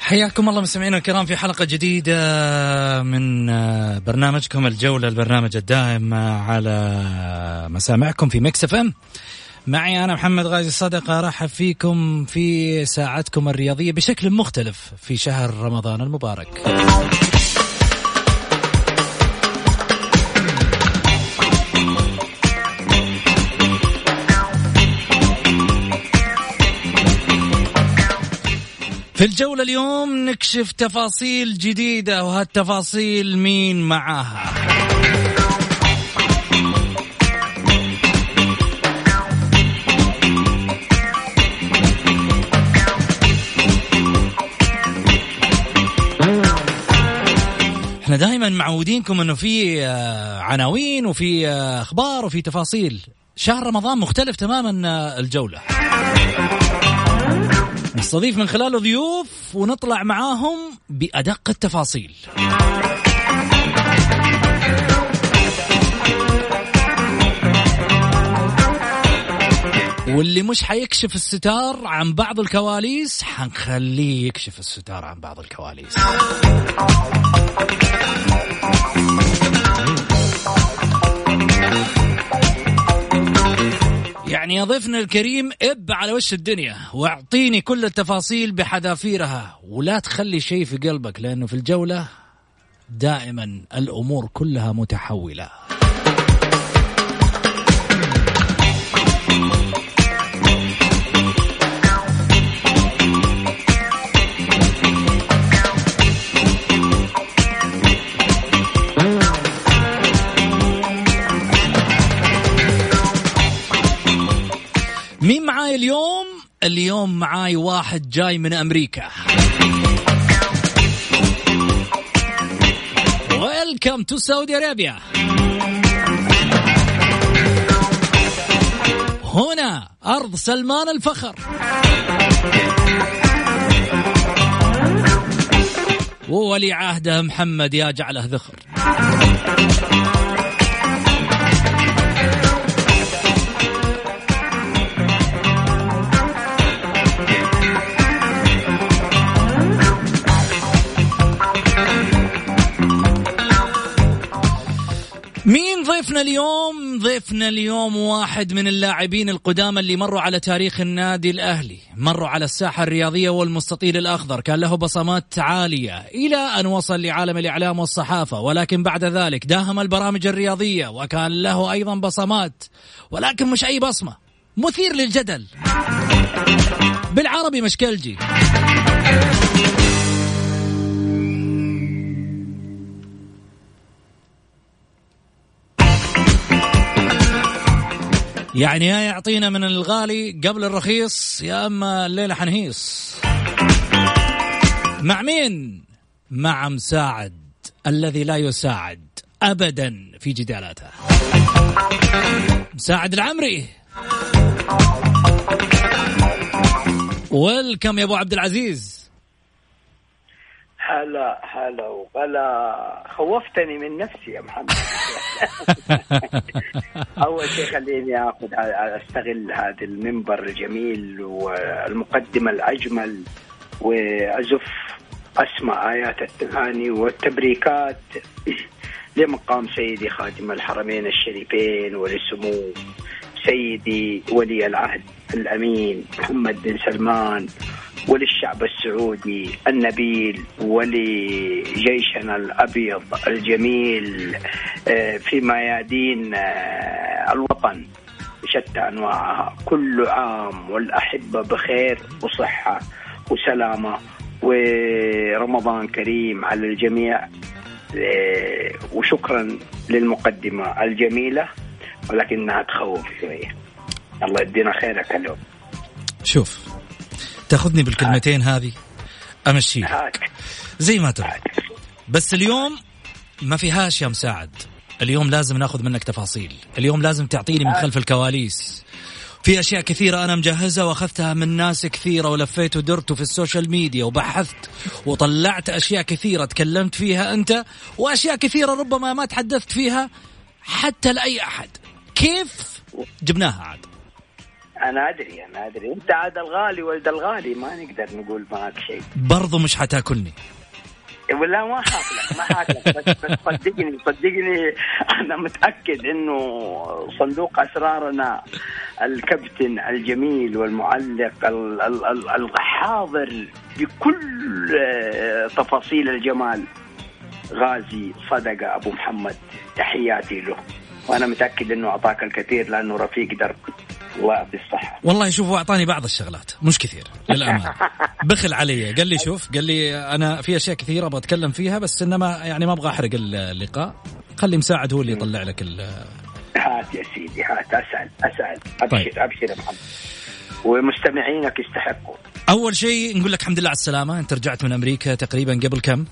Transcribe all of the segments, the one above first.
حياكم الله مستمعينا الكرام في حلقة جديدة من آه، برنامجكم الجولة البرنامج الدائم على مسامعكم في Mix FM. معي أنا محمد غازي الصدقة رحب فيكم في ساعتكم الرياضية بشكل مختلف في شهر رمضان المبارك. في الجولة اليوم نكشف تفاصيل جديدة وهالتفاصيل مين معاها؟ إحنا دائما معودينكم إنه في آه، عناوين وفي آه، أخبار وفي تفاصيل. شهر رمضان مختلف تماما آه، الجولة. نستضيف من خلاله ضيوف ونطلع معاهم بأدق التفاصيل. واللي مش حيكشف الستار عن بعض الكواليس حنخليه يكشف الستار عن بعض الكواليس. يعني يا ضيفنا الكريم إب على وش الدنيا واعطيني كل التفاصيل بحذافيرها ولا تخلي شيء في قلبك لأنه في الجولة دائما الأمور كلها متحولة. اليوم؟ معاي واحد جاي من أمريكا. Welcome to Saudi Arabia. هنا أرض سلمان الفخر. وولي عهده محمد يا جعله ذخر. ضيفنا اليوم؟ ضيفنا اليوم واحد من اللاعبين القدامى اللي مروا على تاريخ النادي الأهلي، مروا على الساحة الرياضية والمستطيل الأخضر، كان له بصمات عالية إلى أن وصل لعالم الإعلام والصحافة، ولكن بعد ذلك داهم البرامج الرياضية وكان له أيضا بصمات، ولكن مش أي بصمة، مثير للجدل. بالعربي مشكلجي. يعني يا يعطينا من الغالي قبل الرخيص يا أما الليلة حنهيص. مع مين؟ مع مساعد الذي لا يساعد ابدا في جدالاته. مساعد العمري. ويلكم يا أبو عبد العزيز. هلا هلا وغلا. خوفتني من نفسي يا محمد. أول شيء خليني آخذ أستغل هذا المنبر الجميل والمقدمة الأجمل وأزف اسمع آيات التهاني والتبريكات لمقام سيدي خادم الحرمين الشريفين ولسمو سيدي ولي العهد الأمين محمد بن سلمان. وللشعب السعودي النبيل ولجيشنا الأبيض الجميل آه، في ميادين آه، الوطن بشتى أنواعها. كل عام والأحبة بخير وصحة وسلامة. ورمضان كريم على الجميع آه، وشكرا للمقدمة الجميلة ولكنها تخوف شوية. الله يدينا خيرك اليوم شوف تاخذني بالكلمتين هذه؟ أمشي. زي ما تبغى بس اليوم ما فيهاش يا مساعد. اليوم لازم ناخذ منك تفاصيل. اليوم لازم تعطيني من خلف الكواليس. في أشياء كثيرة أنا مجهزها وأخذتها من ناس كثيرة ولفيت ودرت في ال social media وبحثت وطلعت أشياء كثيرة تكلمت فيها أنت وأشياء كثيرة ربما ما تحدثت فيها حتى لأي أحد. كيف؟ جبناها عاد. أنا أدري أنا أدري. أنت عاد الغالي ولد الغالي ما نقدر نقول معك شيء. برضو مش حتاكلني. ولا ما حاكلك ما حاكلك. بس, بس صدقني صدقني أنا متأكد إنه صندوق أسرارنا الكابتن الجميل والمعلق الحاضر بكل تفاصيل الجمال. غازي صدقه أبو محمد تحياتي له. وأنا متأكد إنه أعطاك الكثير لأنه رفيق درب. الله يعطي الصحة. والله شوف هو أعطاني بعض الشغلات مش كثير للأمانة. بخل علي قال لي شوف قال لي أنا في أشياء كثيرة أبغى أتكلم فيها بس إنما يعني ما أبغى أحرق اللقاء. خلي مساعد هو اللي يطلع لك ال هات يا سيدي هات أسأل أسأل. أبشر طيب. أبشر يا محمد. ومستمعينك يستحقوا. أول شيء نقول لك الحمد لله على السلامة. أنت رجعت من أمريكا تقريبا قبل كم؟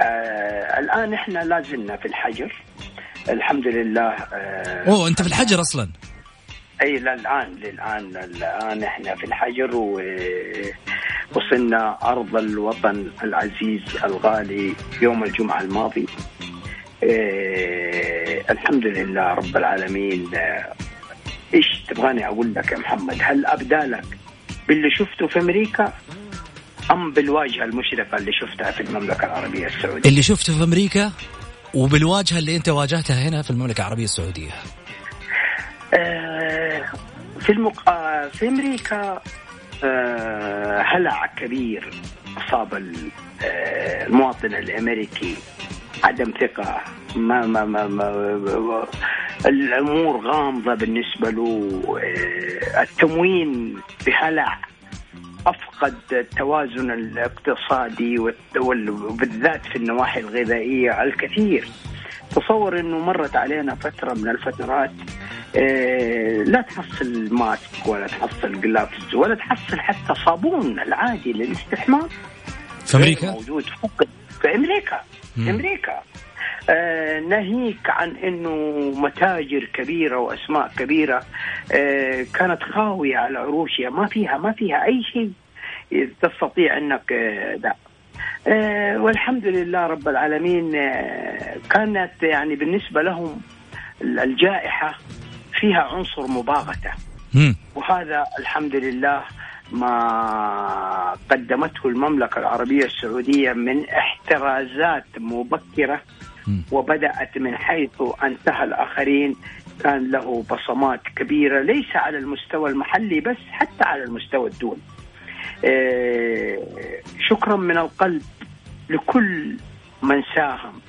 آه الآن إحنا لازلنا في الحجر. الحمد لله آه أوه أنت في الحجر أصلا. أي للان للآن الآن إحنا في الحجر ووصلنا أرض الوطن العزيز الغالي يوم الجمعة الماضي. إيه الحمد لله رب العالمين. إيش تبغاني أقول لك يا محمد؟ هل ابدالك باللي شفته في أمريكا أم بالواجهة المشرقه اللي شفتها في المملكة العربية السعودية؟ اللي شفته في أمريكا وبالواجهة اللي أنت واجهتها هنا في المملكة العربية السعودية. آه في المق... آه في أمريكا آه هلع كبير أصاب آه، المواطن الأمريكي. عدم ثقة. ما ما ما, ما الأمور غامضة بالنسبة له. آه، التموين بهلع أفقد التوازن الاقتصادي وبالذات في النواحي الغذائية الكثير. تصور إنه مرت علينا فترة من الفترات آه، لا تحصل ماسك ولا تحصل جلافز ولا تحصل حتى صابون العادي للاستحمام. في أمريكا؟ موجود فقد في أمريكا في أمريكا. آه ناهيك عن إنه متاجر كبيرة وأسماء كبيرة آه كانت خاوية على عروشها ما فيها ما فيها أي شيء تستطيع إنك آه آه والحمد لله رب العالمين آه كانت يعني بالنسبة لهم الجائحة فيها عنصر مباغته وهذا الحمد لله ما قدمته المملكة العربية السعودية من احترازات مبكرة وبدأت من حيث انتهى الآخرين. كان له بصمات كبيرة ليس على المستوى المحلي بس حتى على المستوى الدولي. آه، شكرا من القلب لكل من ساهم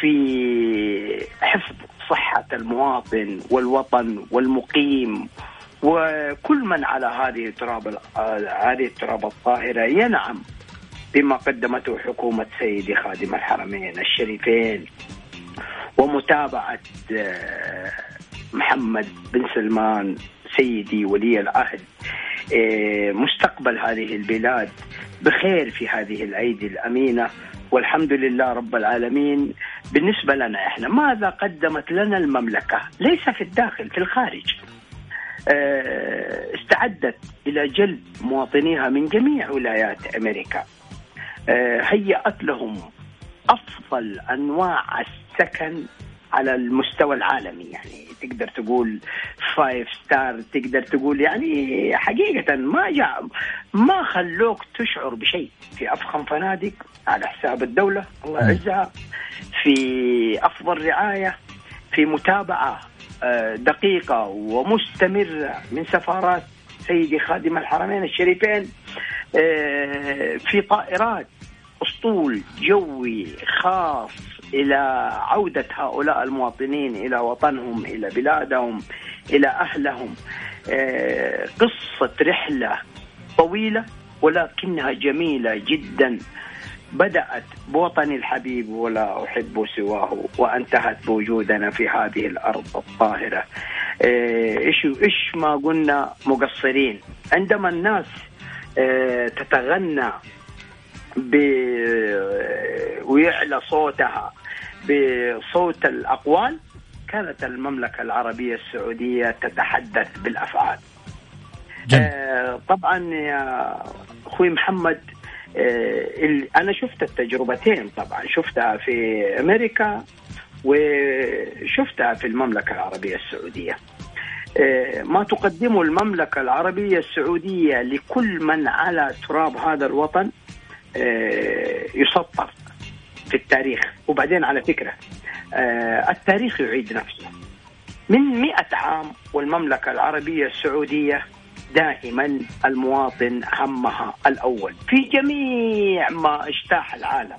في حفظ صحة المواطن والوطن والمقيم وكل من على هذه التراب هذه التراب الطاهرة. ينعم بما قدمته حكومة سيدي خادم الحرمين الشريفين ومتابعة آه، محمد بن سلمان سيدي ولي العهد. آه، مستقبل هذه البلاد بخير في هذه الأيدي الأمينة والحمد لله رب العالمين بالنسبة لنا إحنا ماذا قدمت لنا المملكة؟ ليس في الداخل في الخارج. آه، استعدت إلى جلب مواطنيها من جميع ولايات أمريكا. آه، هيأت لهم أفضل أنواع السكن على المستوى العالمي يعني تقدر تقول five star تقدر تقول يعني حقيقة ما جاء ما خلوك تشعر بشيء. في أفخم فنادق على حساب الدولة الله يعزها. في أفضل رعاية في متابعة آه، دقيقة ومستمرة من سفارات سيدي خادم الحرمين الشريفين آه، في طائرات أسطول جوي خاص إلى عودة هؤلاء المواطنين إلى وطنهم إلى بلادهم إلى أهلهم. آه، قصة رحلة طويلة ولكنها جميلة جدا. بدأت بوطني الحبيب ولا أحب سواه وانتهت بوجودنا في هذه الأرض الطاهرة. آه، إيش إيش ما قلنا مقصرين. عندما الناس آه، تتغنى ويعلى صوتها بصوت الأقوال كانت المملكة العربية السعودية تتحدث بالأفعال. آه طبعا يا أخوي محمد آه أنا شفت التجربتين طبعا. شفتها في أمريكا وشفتها في المملكة العربية السعودية. آه، ما تقدمه المملكة العربية السعودية لكل من على تراب هذا الوطن آه، يسطر. في التاريخ. وبعدين على فكرة آه، التاريخ يعيد نفسه. من مئة عام والمملكة العربية السعودية دائما المواطن همها الأول. في جميع ما اجتاح العالم.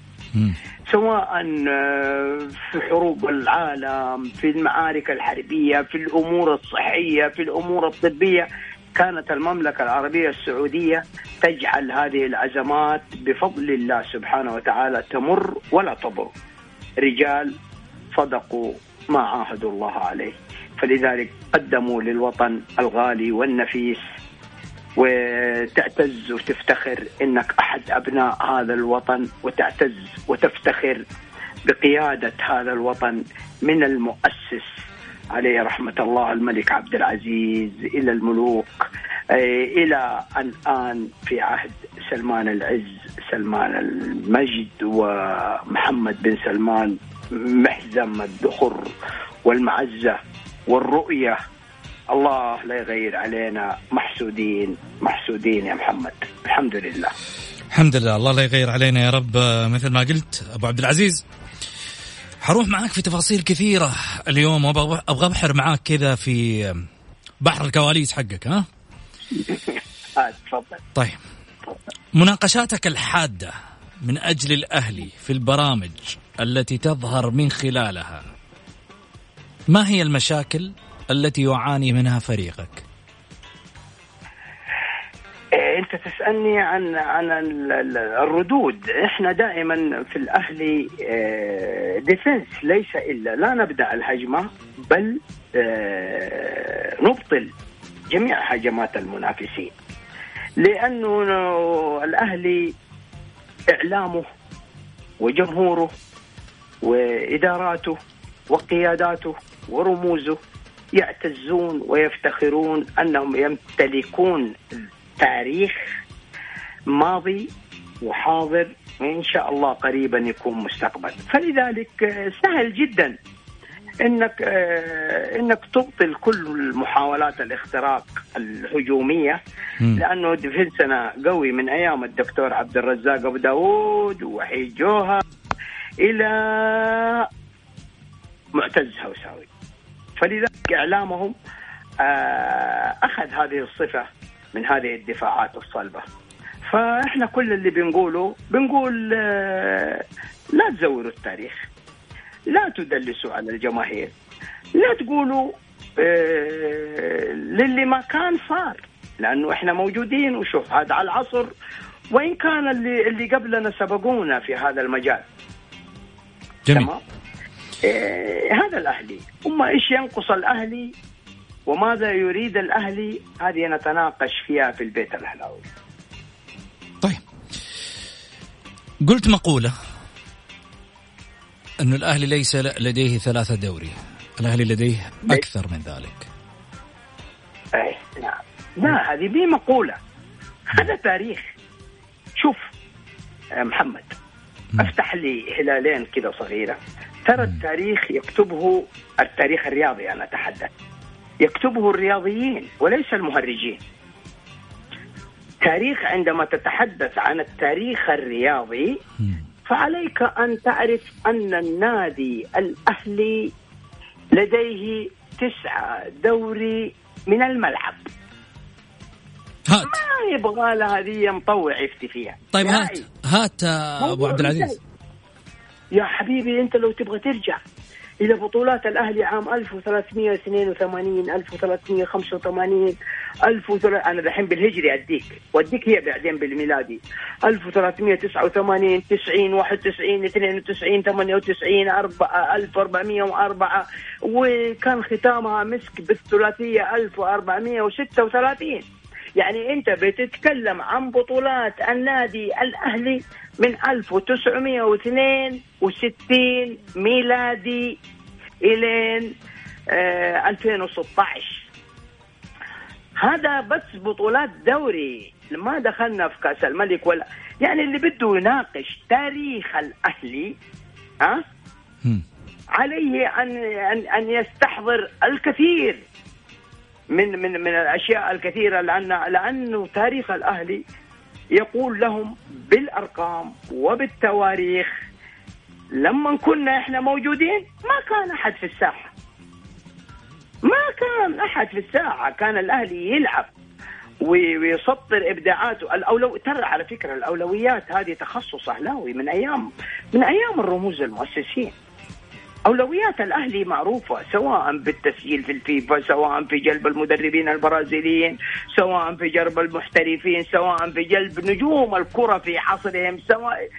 سواء آه، في حروب العالم في المعارك الحربية في الأمور الصحية في الأمور الطبية. كانت المملكة العربية السعودية تجعل هذه الأزمات بفضل الله سبحانه وتعالى تمر ولا تضر رجال صدقوا ما عاهدوا الله عليه. فلذلك قدموا للوطن الغالي والنفيس وتعتز وتفتخر إنك أحد أبناء هذا الوطن وتعتز وتفتخر بقيادة هذا الوطن من المؤسس عليه رحمة الله الملك عبد العزيز إلى الملوك إلى أن الان في عهد سلمان العز سلمان المجد ومحمد بن سلمان محزم الدخر والمعزة والرؤية. الله لا يغير علينا محسودين محسودين يا محمد. الحمد لله. الحمد لله الله لا يغير علينا يا رب. مثل ما قلت أبو عبد العزيز حروح معاك في تفاصيل كثيرة. اليوم أبغى أبحر معاك كذا في بحر الكواليس حقك ها؟ تفضل. طيب. مناقشاتك الحادة من أجل الاهلي في البرامج التي تظهر من خلالها ما هي المشاكل التي يعاني منها فريقك؟ تسالني عن عن الردود. إحنا دائما في الاهلي ديفنس إيه، ليس إلا لا نبدأ الهجمة بل إيه، نبطل جميع هجمات المنافسين. لأنه الاهلي إعلامه وجمهوره وإداراته وقياداته ورموزه يعتزون ويفتخرون أنهم يمتلكون تاريخ ماضي وحاضر وإن شاء الله قريبا يكون مستقبل. فلذلك سهل جدا إنك آه، إنك تبطل كل محاولات الاختراق الهجومية لأنه ديفنسنا قوي من أيام الدكتور عبد الرزاق أبو داوود ووحيد جوهر إلى معتز هوساوي. فلذلك إعلامهم آه، أخذ هذه الصفة من هذه الدفاعات الصلبة. فإحنا كل اللي بنقوله بنقول آه، لا تزوروا التاريخ. لا تدلسوا على الجماهير. لا تقولوا آه، للي ما كان صار لأنه إحنا موجودين وشوف هذا على العصر. وإن كان اللي اللي قبلنا سبقونا في هذا المجال. جميل. تمام؟ إيه هذا الأهلي. أما إيش ينقص الأهلي؟ وماذا يريد الاهلي هذه نتناقش فيها في البيت الأهلاوي. طيب. قلت مقولة أن الأهلي ليس لديه ثلاثة دوري. الأهلي لديه أكثر من ذلك. أي نعم. لا هذه مي مقولة. هذا تاريخ. شوف محمد أفتح لي هلالين كذا صغيرة. ترى التاريخ يكتبه التاريخ الرياضي أنا أتحدث. يكتبه الرياضيين وليس المهرجين. تاريخ عندما تتحدث عن التاريخ الرياضي فعليك أن تعرف أن النادي الأهلي لديه تسعة دوري من الملعب. هات. ما يبغى لها هذه مطوع يفتي فيها طيب هات. هات أبو عبد العزيز. يا حبيبي أنت لو تبغى ترجع. إلى بطولات الأهلي عام 1382 1385 1300 أنا دحين بالهجري أديك واديك هي بعدين بالميلادي. 1389 90 91 92 98 1404 وكان ختامها مسك بالثلاثية 1436 يعني أنت بتتكلم عن بطولات النادي الأهلي من 1962 ميلادي. الين 2016 آه، هذا بس بطولات دوري. ما دخلنا في كأس الملك ولا يعني اللي بده يناقش تاريخ الأهلي ها؟ أه؟ عليه ان ان أن يستحضر الكثير من من من الأشياء الكثيرة لأن لأنه تاريخ الأهلي يقول لهم بالأرقام وبالتواريخ لما كنا إحنا موجودين ما كان أحد في الساحة. ما كان أحد في الساحة. كان الاهلي يلعب ويسطر إبداعاته. الاولو ترى على فكرة الأولويات هذه تخصص أهلاوي من أيام من أيام الرموز المؤسسين. أولويات الاهلي معروفة سواء بالتسجيل في الفيفا سواء في جلب المدربين البرازيليين سواء في جلب المحترفين سواء في جلب نجوم الكرة في عصرهم سواء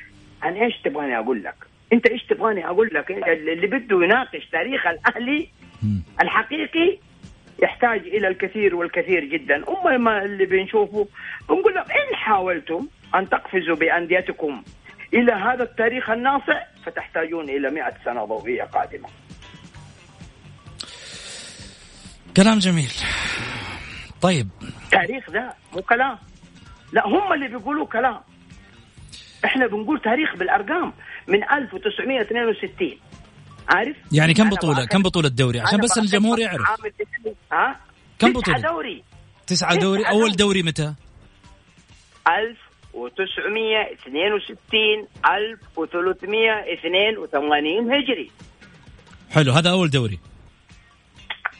أنا إيش تبغاني أقول لك؟ انت إيش تبغاني أقول لك؟ اللي بده يناقش تاريخ الأهلي الحقيقي يحتاج إلى الكثير والكثير جدا. أما ما اللي بنشوفه بنقول لهم إن حاولتم أن تقفزوا بأنديتكم إلى هذا التاريخ الناصع فتحتاجون إلى 100 سنة ضوئية قادمة. كلام جميل. طيب. تاريخ ده مو كلام. لا هم اللي بيقولوا كلام. إحنا بنقول تاريخ بالأرقام. من 1962 عارف؟ يعني كم بطولة؟ كم بطولة دوري؟ عشان بس الجمهور يعرف. ها؟ كم بطولة؟ تسعة دوري. تسعة دوري؟ أول دوري. متى؟ 1962 1382 هجري. حلو هذا أول دوري.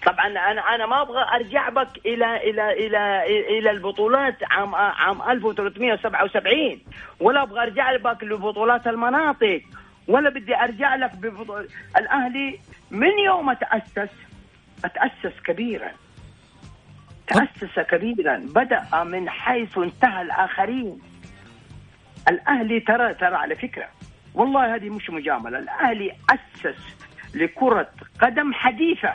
طبعا أنا أنا ما أبغى أرجع بك إلى إلى إلى إلى البطولات عام عام 1377 ولا أبغى أرجع بك لبطولات المناطق ولا بدي أرجع لك ببطول الأهلي من يوم تاسس تاسس كبيرا. تأسس كبيرا بدأ من حيث انتهى الآخرين. الأهلي ترى ترى على فكرة. والله هذه مش مجاملة. الأهلي أسس لكرة قدم حديثة.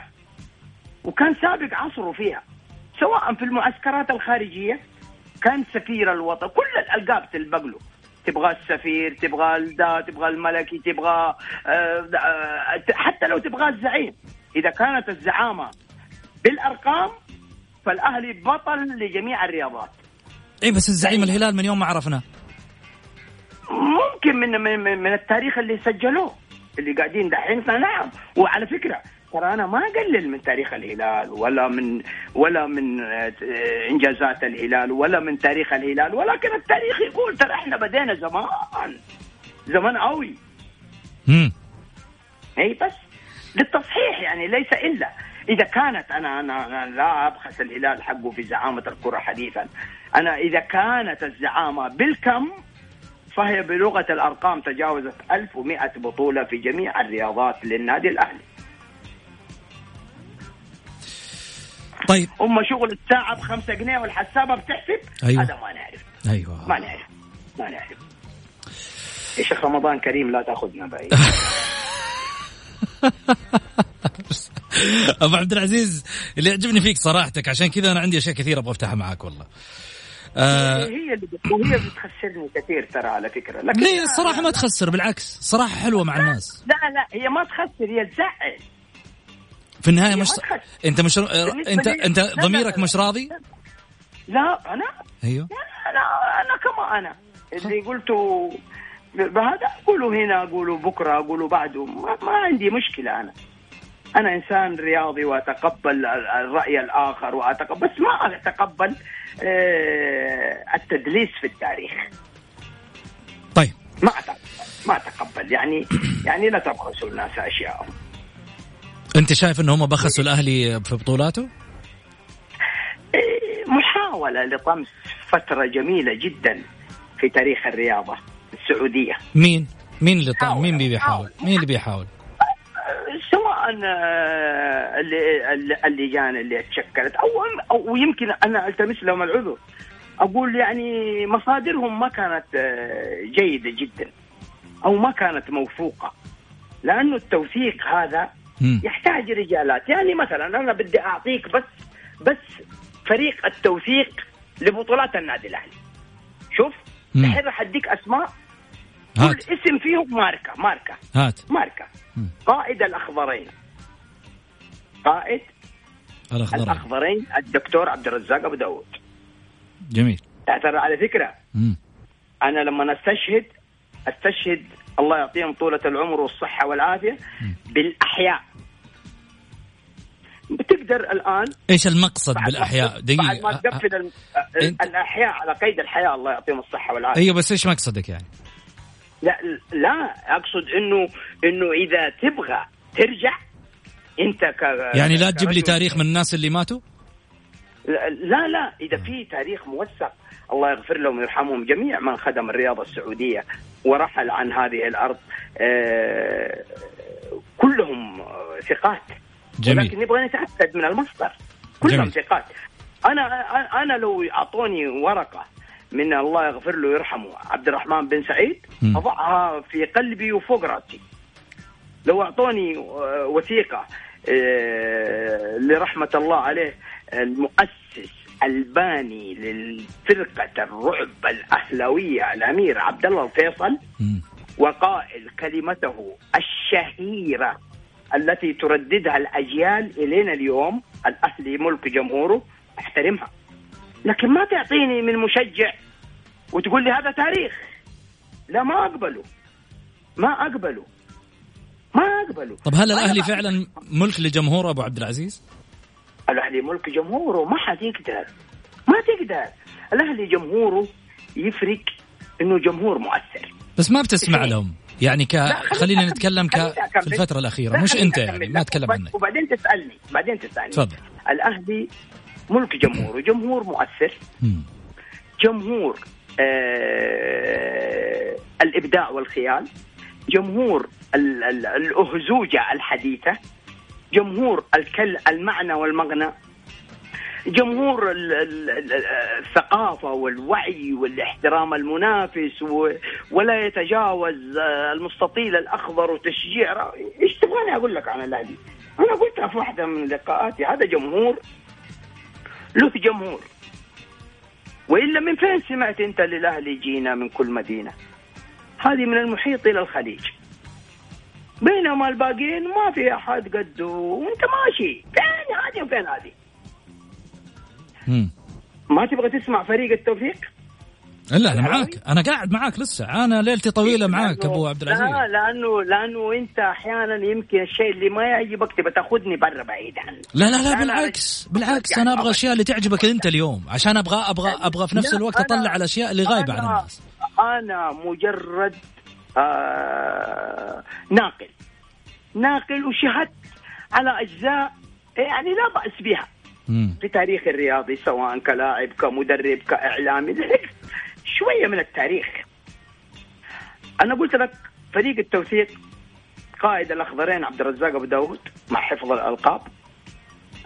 وكان سابق عصره فيها سواء في المعسكرات الخارجية كان سفير الوطن كل الألقاب تلبق له. تبغى السفير تبغى الدا تبغى الملكي تبغى آه، آه، حتى لو تبغى الزعيم. إذا كانت الزعامة بالأرقام فالأهلي بطل لجميع الرياضات. اي بس الزعيم الهلال من يوم ما عرفنا. ممكن من من, من التاريخ اللي سجلوه اللي قاعدين دحين. نعم وعلى فكرة ترى أنا ما أقلل من تاريخ الهلال ولا من ولا من آه، إنجازات الهلال ولا من تاريخ الهلال ولكن التاريخ يقول ترى إحنا بدينا زمان زمان قوي. امم اي بس للتصحيح يعني ليس إلا. إذا كانت أنا أنا, أنا لا أبخس الهلال حقه في زعامة الكرة حديثا. أنا إذا كانت الزعامة بالكم فهي بلغة الأرقام تجاوزت 1100 بطولة في جميع الرياضات للنادي الأهلي. طيب. هم شغل الساعة بخمسة جنيه والحسابة بتحسب. أيوة. هذا ما نعرف. أيوه. ما نعرف. ما نعرف. يا شيخ رمضان كريم لا تأخذنا بعيد. أبو عبد العزيز اللي يعجبني فيك صراحتك عشان كذا أنا عندي أشياء كثيرة أبغى أفتحها معاك والله. آه هي اللي وهي بتخسرني كثير ترى على فكرة. لكن ليه؟ الصراحة ما تخسر بالعكس صراحة حلوة مع الناس. لا لا هي ما تخسر هي تزعل. في النهاية مش أنت مش أنت أنت ضميرك مش راضي؟ لا أنا. أيوه. أنا أنا كما أنا. اللي قلته بهذا اقوله هنا اقوله بكرة اقوله بعده. ما, ما عندي مشكلة أنا. أنا إنسان رياضي وأتقبل الرأي الآخر وأتقبل بس ما أتقبل آه، التدليس في التاريخ. طيب. ما أتقبل ما أتقبل. يعني يعني لا تبخسوا الناس اشياءهم أنت شايف إن هم بخسوا الأهلي في بطولاته؟ إيه، محاولة لطمس فترة جميلة جدا في تاريخ الرياضة السعودية مين؟ مين اللي طم... مين اللي بيحاول؟ مين اللي بيحاول؟ سواء آه، اللجان اللي تشكلت أو أو يمكن أنا ألتمس لهم العذر أقول يعني مصادرهم ما كانت آه، جيدة جدا أو ما كانت موثوقة لأنه التوثيق هذا يحتاج رجالات. يعني مثلا أنا بدي أعطيك بس بس فريق التوثيق لبطولات النادي الأهلي. شوف الحين راح أديك أسماء. هات. كل اسم فيهم ماركة ماركة هات. ماركة. مم. قائد الأخضرين. قائد الأخضرين. الأخضرين الدكتور عبد الرزاق أبو داود. جميل. ترى على فكرة. مم. أنا لما استشهد أستشهد الله يعطيهم طولة العمر والصحة والعافية بالأحياء. بتقدر الآن إيش المقصد بالأحياء؟ دقيقة. بعد ما تقفل الأحياء على قيد الحياة الله يعطيهم الصحة والعافية. إيوه بس إيش مقصدك يعني؟ لا لا أقصد انه إنه إذا تبغى ترجع أنت ك يعني لا تجيب لي تاريخ من الناس اللي ماتوا؟ لا لا إذا في تاريخ موثق الله يغفر لهم ويرحمهم جميع من خدم الرياضة السعودية ورحل عن هذه الأرض آه، كلهم ثقات. جميل. ولكن نبغى نتأكد من المصدر. كلهم ثقات. أنا أنا لو أعطوني ورقة من الله يغفر له ويرحمه عبد الرحمن بن سعيد أضعها في قلبي وفوق رأسي. لو أعطوني وثيقة آه، لرحمة الله عليه المؤسس الباني للفرقة الرعب الأهلاوية الأمير عبد الله الفيصل وقائل كلمته الشهيرة التي ترددها الأجيال إلينا اليوم الاهلي ملك جمهوره أحترمها. لكن ما تعطيني من مشجع وتقول لي هذا تاريخ. لا ما أقبله. ما أقبله. ما أقبله. طب هل الأهلي فعلا ملك لجمهور أبو عبد العزيز؟ الأهلي ملك جمهوره. ما حد يقدر. ما تقدر. الأهلي جمهوره يفرق إنه جمهور مؤثر. بس ما بتسمع لهم. يعني ك خلينا نتكلم ك في الفترة الأخيرة مش أنت يعني ما أتكلم عنك. وبعدين تسألني بعدين تسألني. تفضل. الأهلي ملك جمهور جمهور مؤثر. جمهور آه الإبداع والخيال. جمهور الأهزوجة الحديثة. جمهور الكل المعنى والمغنى. جمهور الثقافة والوعي والاحترام المنافس ولا يتجاوز المستطيل الأخضر وتشجيع إيش تبغاني أقول لك عن الأهلي أنا قلتها في واحدة من لقاءاتي هذا جمهور له جمهور. وإلا من فين سمعت أنت للأهلي جينا من كل مدينة؟ هذه من المحيط إلى الخليج. بينما الباقيين ما في أحد قده وأنت ماشي. فين هذه وفين هذه؟ ما تبغى تسمع فريق التوفيق؟ لا أنا معاك. أنا قاعد معاك لسه. أنا ليلتي طويلة معاك أبو عبد العزيز. لا لأنه لأنه أنت أحيانا يمكن الشيء اللي ما يعجبك تبى تاخذني برا بعيد عنه لا لا لا بالعكس. بالعكس أنا أبغى الاشياء اللي تعجبك أنت اليوم. عشان أبغى أبغى أبغى في نفس الوقت أطلع على الاشياء اللي غايبة عن الناس. أنا مجرد آه ناقل. ناقل وشهدت على أجزاء يعني لا بأس بها. في تاريخ الرياضي سواء كلاعب كمدرب كإعلامي. شوية من التاريخ. أنا قلت لك فريق التوثيق قائد الأخضرين عبد الرزاق أبو داود مع حفظ الألقاب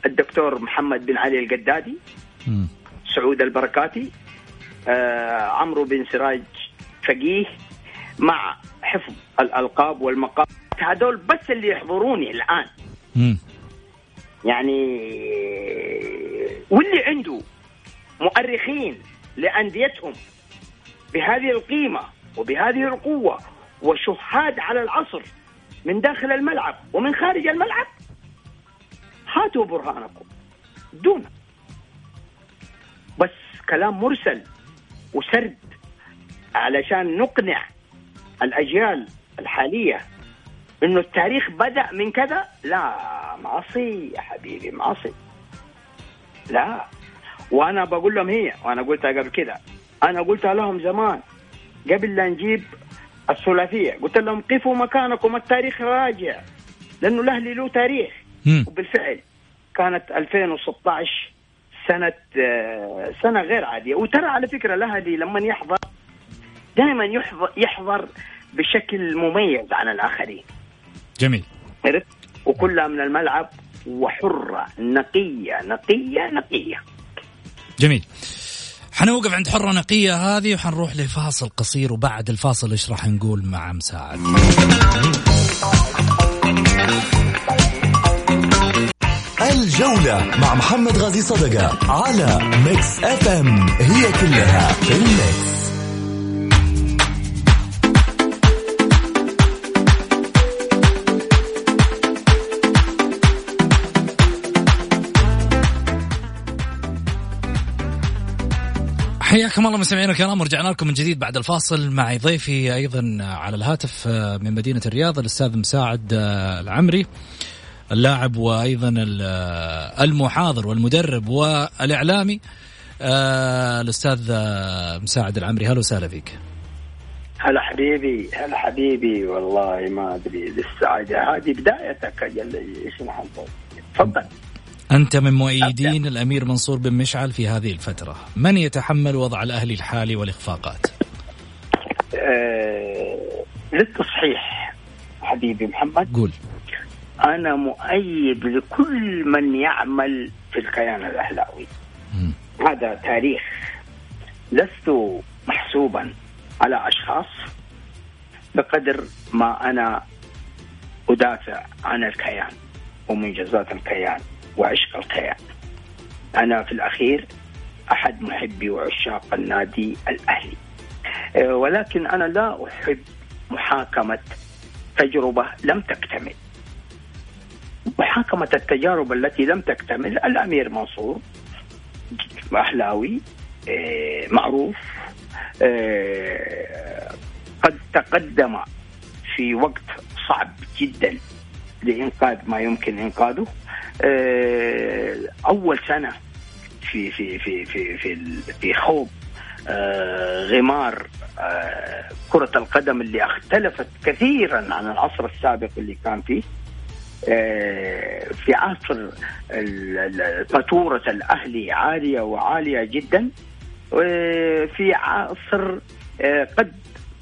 الدكتور محمد بن علي القدادي سعود البركاتي آه عمرو بن سراج فقيه مع حفظ الألقاب والمقام هذول بس اللي يحضروني الآن. م. يعني واللي عنده مؤرخين لأنديتهم بهذه القيمة وبهذه القوة وشهاد على العصر من داخل الملعب ومن خارج الملعب هاتوا برهانكم. دون. بس كلام مرسل وسرد علشان نقنع الأجيال الحالية إنه التاريخ بدأ من كذا؟ لا معصي يا حبيبي معصي لا. وأنا بقول لهم هي وأنا قلتها قبل كده أنا قلتها لهم زمان قبل لا نجيب الثلاثية. قلت لهم قفوا مكانكم التاريخ راجع لأنه الأهلي له تاريخ. وبالفعل كانت 2016 سنة سنة غير عادية. وترى على فكرة الأهلي لما يحضر دائما يحضر, يحضر بشكل مميز عن الآخرين. جميل. وكلها من الملعب وحرة نقية نقية نقية. جميل. حنوقف عند حرة نقية هذه وحنروح لفاصل قصير وبعد الفاصل إيش راح نقول مع مساعد. الجولة مع محمد غازي صدقة على Mix FM هي كلها في ال mix حياكم الله مستمعينا الكرام ورجعنا لكم من جديد بعد الفاصل. معي ضيفي أيضا على الهاتف آه، من مدينة الرياض الأستاذ مساعد آه، العمري اللاعب وأيضا المحاضر والمدرب والإعلامي آه، الأستاذ مساعد العمري. أهلا وسهلا فيك. هلا حبيبي هلا حبيبي. والله ما أدري لسه هذه بدايتك إيش نحضر تفضل. أنت من مؤيدين الأمير منصور بن مشعل في هذه الفترة. من يتحمل وضع الأهلي الحالي والإخفاقات؟ آه للتصحيح حبيبي محمد. قول. أنا مؤيد لكل من يعمل في الكيان الأهلاوي. م. هذا تاريخ لست محسوبا على أشخاص بقدر ما أنا أدافع عن الكيان ومنجزات الكيان. وعشق الكيان أنا في الأخير أحد محبي وعشاق النادي الأهلي. آه، ولكن أنا لا أحب محاكمة تجربة لم تكتمل. محاكمة التجارب التي لم تكتمل الأمير منصور أهلاوي آه، معروف آه، قد تقدم في وقت صعب جدا لإنقاذ ما يمكن إنقاذه. أول سنة في في في في في في خوض آه، غمار آه، كرة القدم اللي اختلفت كثيرا عن العصر السابق اللي كان فيه. في عصر فاتورة الأهلي عالية وعالية جدا. في عصر قد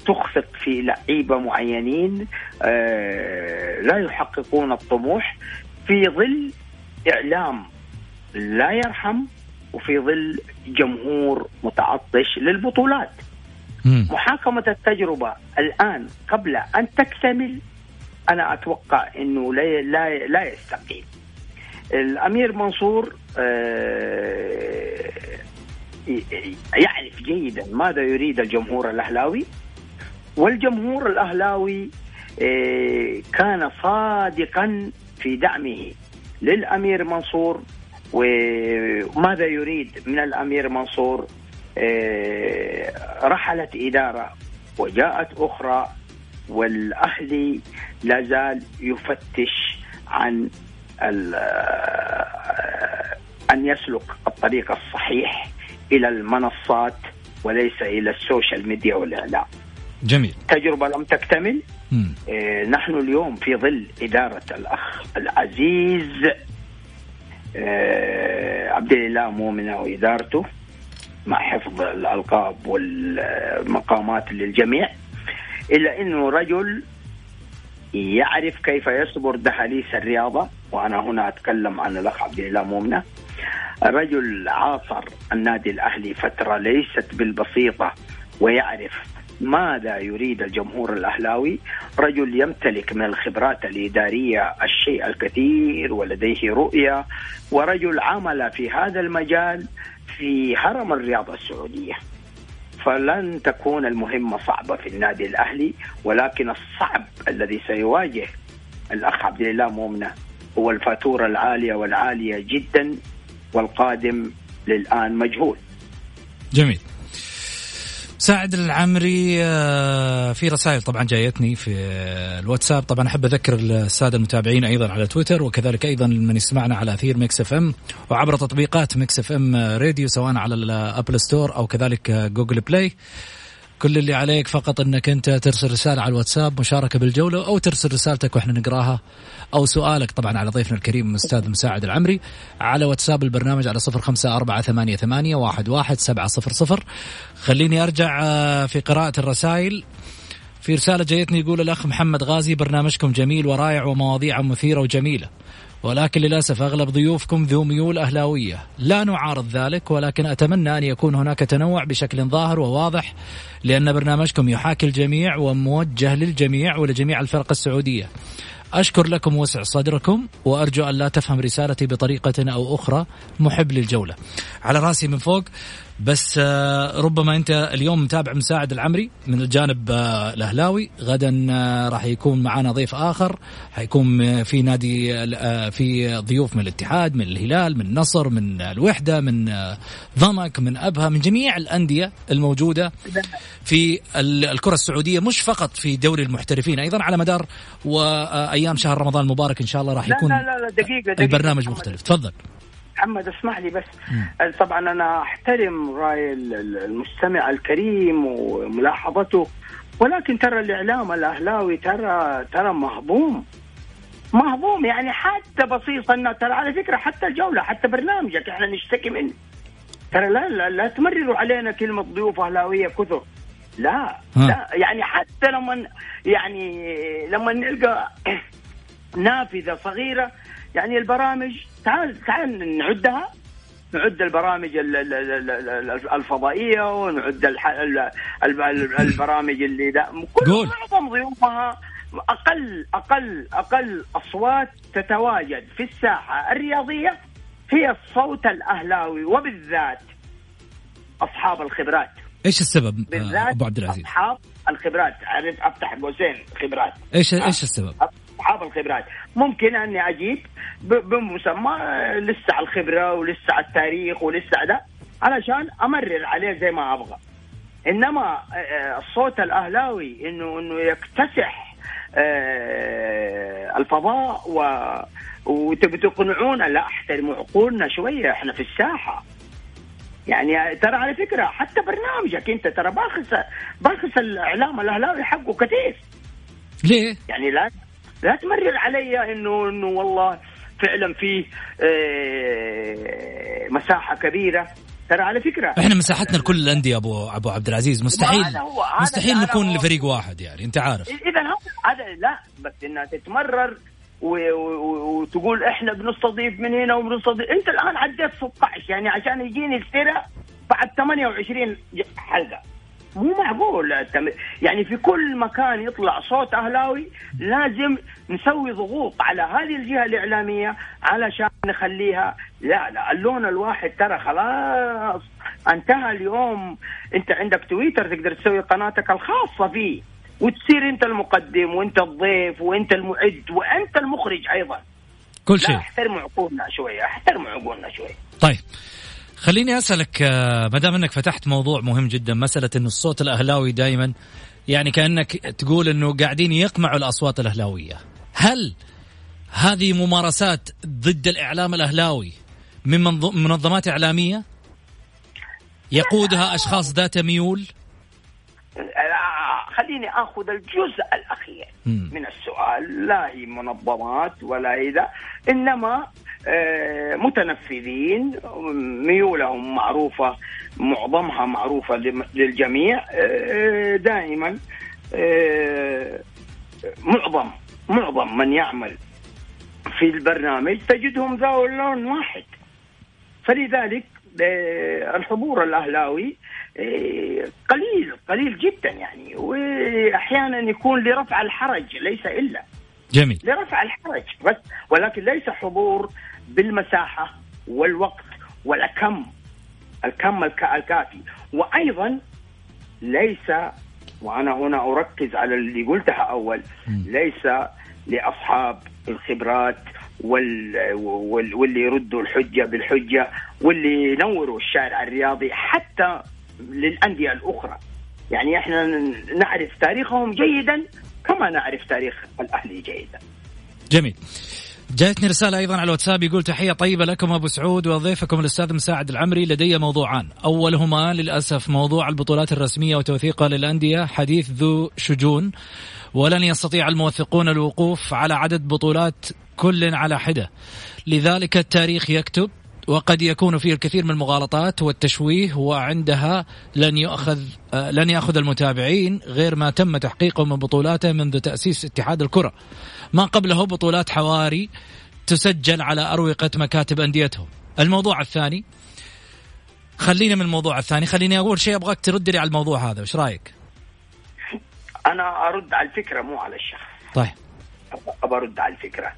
تخفق في لعيبة معينين لا يحققون الطموح. في ظل إعلام لا يرحم وفي ظل جمهور متعطش للبطولات. مم. محاكمة التجربة الآن قبل أن تكتمل أنا أتوقع أنه لا, لا, لا يستقيم الأمير منصور آه، يعرف جيدا ماذا يريد الجمهور الأهلاوي. والجمهور الأهلاوي آه، كان صادقا في دعمه. للأمير منصور وماذا يريد من الأمير منصور آه، رحلت إدارة وجاءت أخرى والأهلي لا زال يفتش عن آه، أن يسلك الطريق الصحيح إلى المنصات وليس إلى السوشيال ميديا والإعلام. جميل. تجربة لم تكتمل. إيه نحن اليوم في ظل إدارة الأخ العزيز إيه عبد الله مؤمنة وإدارته مع حفظ الألقاب والمقامات للجميع إلا أنه رجل يعرف كيف يصبر دهاليز الرياضة وأنا هنا أتكلم عن الأخ عبد الله مؤمنة. رجل عاصر النادي الأهلي فترة ليست بالبسيطة ويعرف ماذا يريد الجمهور الأهلاوي رجل يمتلك من الخبرات الإدارية الشيء الكثير ولديه رؤية ورجل عمل في هذا المجال في هرم الرياضه السعودية فلن تكون المهمة صعبة في النادي الأهلي ولكن الصعب الذي سيواجه الأخ عبد الله مؤمنة هو الفاتورة العالية والعالية جدا والقادم للآن مجهول. جميل. مساعد العمري آه، في رسائل طبعا جايتني في الواتساب. طبعا أحب أذكر السادة المتابعين أيضا على تويتر وكذلك أيضا من يسمعنا على أثير Mix FM وعبر تطبيقات Mix FM Radio سواء على ال Apple Store أو كذلك Google Play كل اللي عليك فقط إنك أنت ترسل رسالة على الواتساب مشاركة بالجولة أو ترسل رسالتك وإحنا نقراها أو سؤالك طبعا على ضيفنا الكريم الأستاذ مساعد العمري على واتساب البرنامج على صفر خمسة أربعة ثمانية, ثمانية واحد, واحد سبعة صفر صفر. خليني أرجع آه، في قراءة الرسائل. في رسالة جايتني يقول الأخ محمد غازي برنامجكم جميل ورائع ومواضيع مثيرة وجميلة. ولكن للأسف أغلب ضيوفكم ذو ميول أهلاوية. لا نعارض ذلك ولكن أتمنى أن يكون هناك تنوع بشكل ظاهر وواضح لأن برنامجكم يحاكي الجميع وموجه للجميع ولجميع الفرق السعودية. أشكر لكم وسع صدركم وأرجو أن لا تفهم رسالتي بطريقة أو أخرى محب للجولة. على رأسي من فوق بس آه، ربما انت اليوم متابع مساعد العمري من الجانب آه، الأهلاوي. غدا آه، راح يكون معنا ضيف آخر. حيكون في نادي في ضيوف من الاتحاد من الهلال من النصر من الوحدة من ضمك من أبها من جميع الأندية الموجودة في الكرة السعودية مش فقط في دوري المحترفين أيضا على مدار وايام شهر رمضان المبارك إن شاء الله راح يكون لا لا لا دقيقة, دقيقة. البرنامج مختلف. تفضل. محمد اسمح لي بس مم. طبعا أنا أحترم رأي المستمع الكريم وملاحظته ولكن ترى الإعلام الأهلاوي ترى ترى مهضوم مهضوم يعني حتى بسيطا ترى على فكرة حتى الجولة حتى برنامجك إحنا نشتكي منه ترى لا لا, لا تمرروا علينا كلمة ضيوف أهلاوية كثر لا ها. لا يعني حتى لما يعني لما نلقى نافذة صغيرة يعني البرامج تعال تعال نعدها. نعد البرامج الفضائية ونعد البرامج اللي ده كل معظم ضيوفها أقل أقل أقل أصوات تتواجد في الساحة الرياضية هي الصوت الأهلاوي وبالذات أصحاب الخبرات. إيش السبب بالذات أبو عبد العزيز؟ أصحاب الخبرات. عرفت أفتح قوسين خبرات. إيش إيش السبب؟ أصحاب الخبرات. ممكن أني أجيب بمسمى لسه على الخبرة ولسه على التاريخ ولسه ده علشان أمرر عليه زي ما أبغى. إنما آه، الصوت الأهلاوي إنه إنه يكتسح آه، الفضاء و وتبي تقنعونا لا أحترموا عقولنا شوية إحنا في الساحة. يعني ترى على فكرة حتى برنامجك أنت ترى باخس باخس الإعلام الأهلاوي حقه كثير. ليه؟ يعني لا لا تمرر علي إنه إنه والله فعلا فيه آه، مساحة كبيرة. ترى على فكرة. إحنا مساحتنا لكل الأندية أبو أبو عبد العزيز. مستحيل هذا هو مستحيل نكون لفريق واحد يعني أنت عارف. إذا هذا لا بس إنها تتمرر وتقول إحنا بنستضيف من هنا وبنستضيف. أنت الآن عديت 16 يعني عشان يجيني السيره بعد 28 حلقة. مو معقول. يعني في كل مكان يطلع صوت أهلاوي لازم نسوي ضغوط على هذه الجهة الإعلامية علشان نخليها. لا لا اللون الواحد ترى خلاص. انتهى اليوم. انت عندك تويتر تقدر تسوي قناتك الخاصة فيه وتصير انت المقدم وانت الضيف وانت المعد وانت المخرج أيضا. كل شيء. احترموا عقولنا شوية احترموا عقولنا شوية طيب. خليني أسألك آه، ما دام إنك فتحت موضوع مهم جدا مسألة إنه الصوت الأهلاوي دائما يعني كأنك تقول إنه قاعدين يقمعوا الأصوات الأهلاوية. هل هذه ممارسات ضد الإعلام الأهلاوي من منظمات إعلامية؟ يقودها أشخاص ذات ميول؟ آه، خليني آخذ الجزء الأخير من السؤال. لا هي منظمات ولا إذا إنما آه، متنفذين ميولهم معروفة معظمها معروفة للجميع آه، دائما آه، معظم معظم من يعمل في البرنامج تجدهم ذو لون واحد. فلذلك الحضور الأهلاوي قليل قليل جدا يعني واحيانا يكون لرفع الحرج ليس إلا. جميل. لرفع الحرج بس ولكن ليس حضور بالمساحة والوقت والكم الكم الكافي. وأيضا ليس وأنا هنا أركز على اللي قلتها أول ليس لأصحاب الخبرات وال... وال... واللي يردوا الحجة بالحجة واللي ينوروا الشارع الرياضي حتى للأندية الأخرى. يعني إحنا نعرف تاريخهم جيدا كما نعرف تاريخ الأهلي جيدا. جميل. جاءتني رسالة أيضا على الواتساب يقول تحية طيبة لكم أبو سعود وضيفكم الأستاذ مساعد العمري. لدي موضوعان أولهما للأسف موضوع البطولات الرسمية وتوثيقها للأندية حديث ذو شجون. ولن يستطيع الموثقون الوقوف على عدد بطولات كل على حدة. لذلك التاريخ يكتب وقد يكون فيه الكثير من المغالطات والتشويه وعندها لن يؤخذ لن يأخذ المتابعين غير ما تم تحقيقه من بطولاته منذ تأسيس اتحاد الكرة. ما قبله بطولات حواري تسجل على أروقة مكاتب أنديتهم. الموضوع الثاني خلينا من الموضوع الثاني. خليني أقول شيء أبغاك ترد لي على الموضوع هذا. إيش رأيك؟ أنا أرد على الفكرة مو على الشخص. طيب. أرد على الفكرة.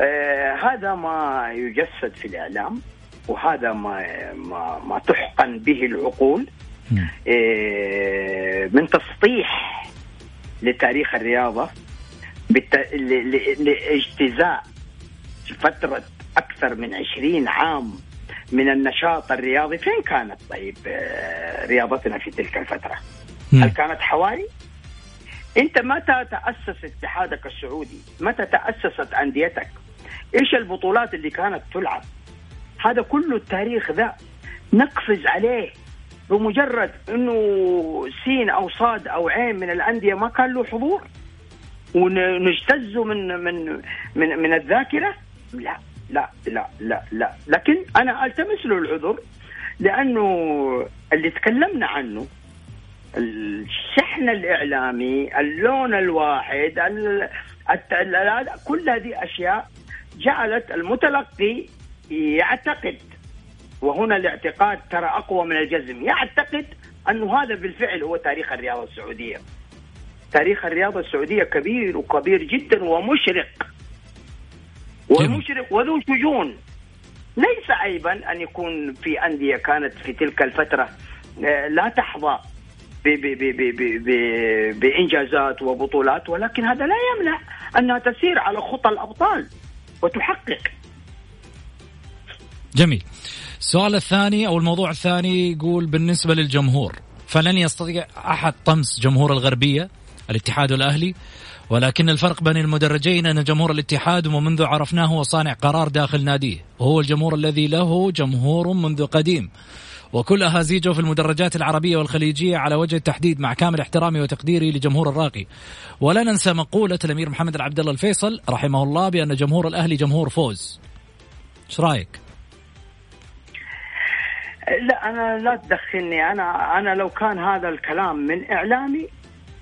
آه هذا ما يجسد في الإعلام وهذا ما ما, ما تحقن به العقول. إيه من تسطيح لتاريخ الرياضة لإجتزاء فترة أكثر من عشرين عام من النشاط الرياضي فين كانت طيب آه، رياضتنا في تلك الفترة؟ هل كانت حوالي؟ أنت متى تاسس اتحادك السعودي؟ متى تأسست أنديتك؟ إيش البطولات اللي كانت تلعب؟ هذا كله التاريخ ذا نقفز عليه بمجرد إنه سين أو صاد أو عين من الأندية ما كان له حضور ونجتزه من من من من الذاكرة؟ لا لا لا لا لا. لكن أنا ألتمس له العذر لأنه اللي تكلمنا عنه الشحن الإعلامي اللون الواحد كل هذه أشياء جعلت المتلقي يعتقد. وهنا الاعتقاد ترى أقوى من الجزم. يعتقد أنه هذا بالفعل هو تاريخ الرياضه السعودية. تاريخ الرياضه السعودية كبير وكبير جدا ومشرق. ومشرق وذو شجون. ليس عيبا أن يكون في أندية كانت في تلك الفترة آه، لا تحظى بإنجازات وبطولات ولكن هذا لا يمنع أنها تسير على خطى الأبطال وتحقق. جميل. السؤال الثاني أو الموضوع الثاني يقول بالنسبة للجمهور فلن يستطيع أحد طمس جمهور الغربية الاتحاد والأهلي ولكن الفرق بين المدرجين أن جمهور الاتحاد ومنذ عرفناه هو صانع قرار داخل ناديه وهو الجمهور الذي له جمهور منذ قديم. وكل أهازيجه في المدرجات العربية والخليجية على وجه التحديد مع كامل احترامي وتقديري لجمهور الراقي. ولا ننسى مقولة الأمير محمد العبد الله الفيصل رحمه الله بأن جمهور الأهلي جمهور فوز. إيش رأيك؟ لا أنا لا تدخلني. أنا أنا لو كان هذا الكلام من إعلامي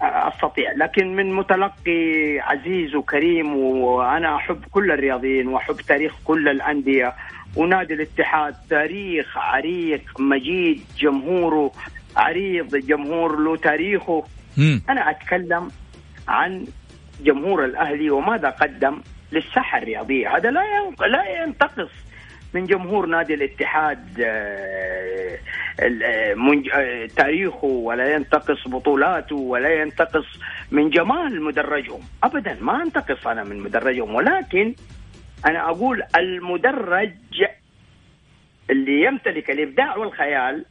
أستطيع. لكن من متلقي عزيز وكريم وأنا أحب كل الرياضيين وأحب تاريخ كل الأندية. ونادي الاتحاد تاريخ عريق مجيد جمهوره عريض جمهور له تاريخه. م. أنا أتكلم عن جمهور الأهلي وماذا قدم للساحة الرياضية. هذا لا لا ينتقص. من جمهور نادي الاتحاد آه، آه، تاريخه ولا ينتقص بطولاته ولا ينتقص من جمال مدرجهم. ابدا ما أنتقص أنا من مدرجهم ولكن أنا أقول المدرج اللي يمتلك الإبداع والخيال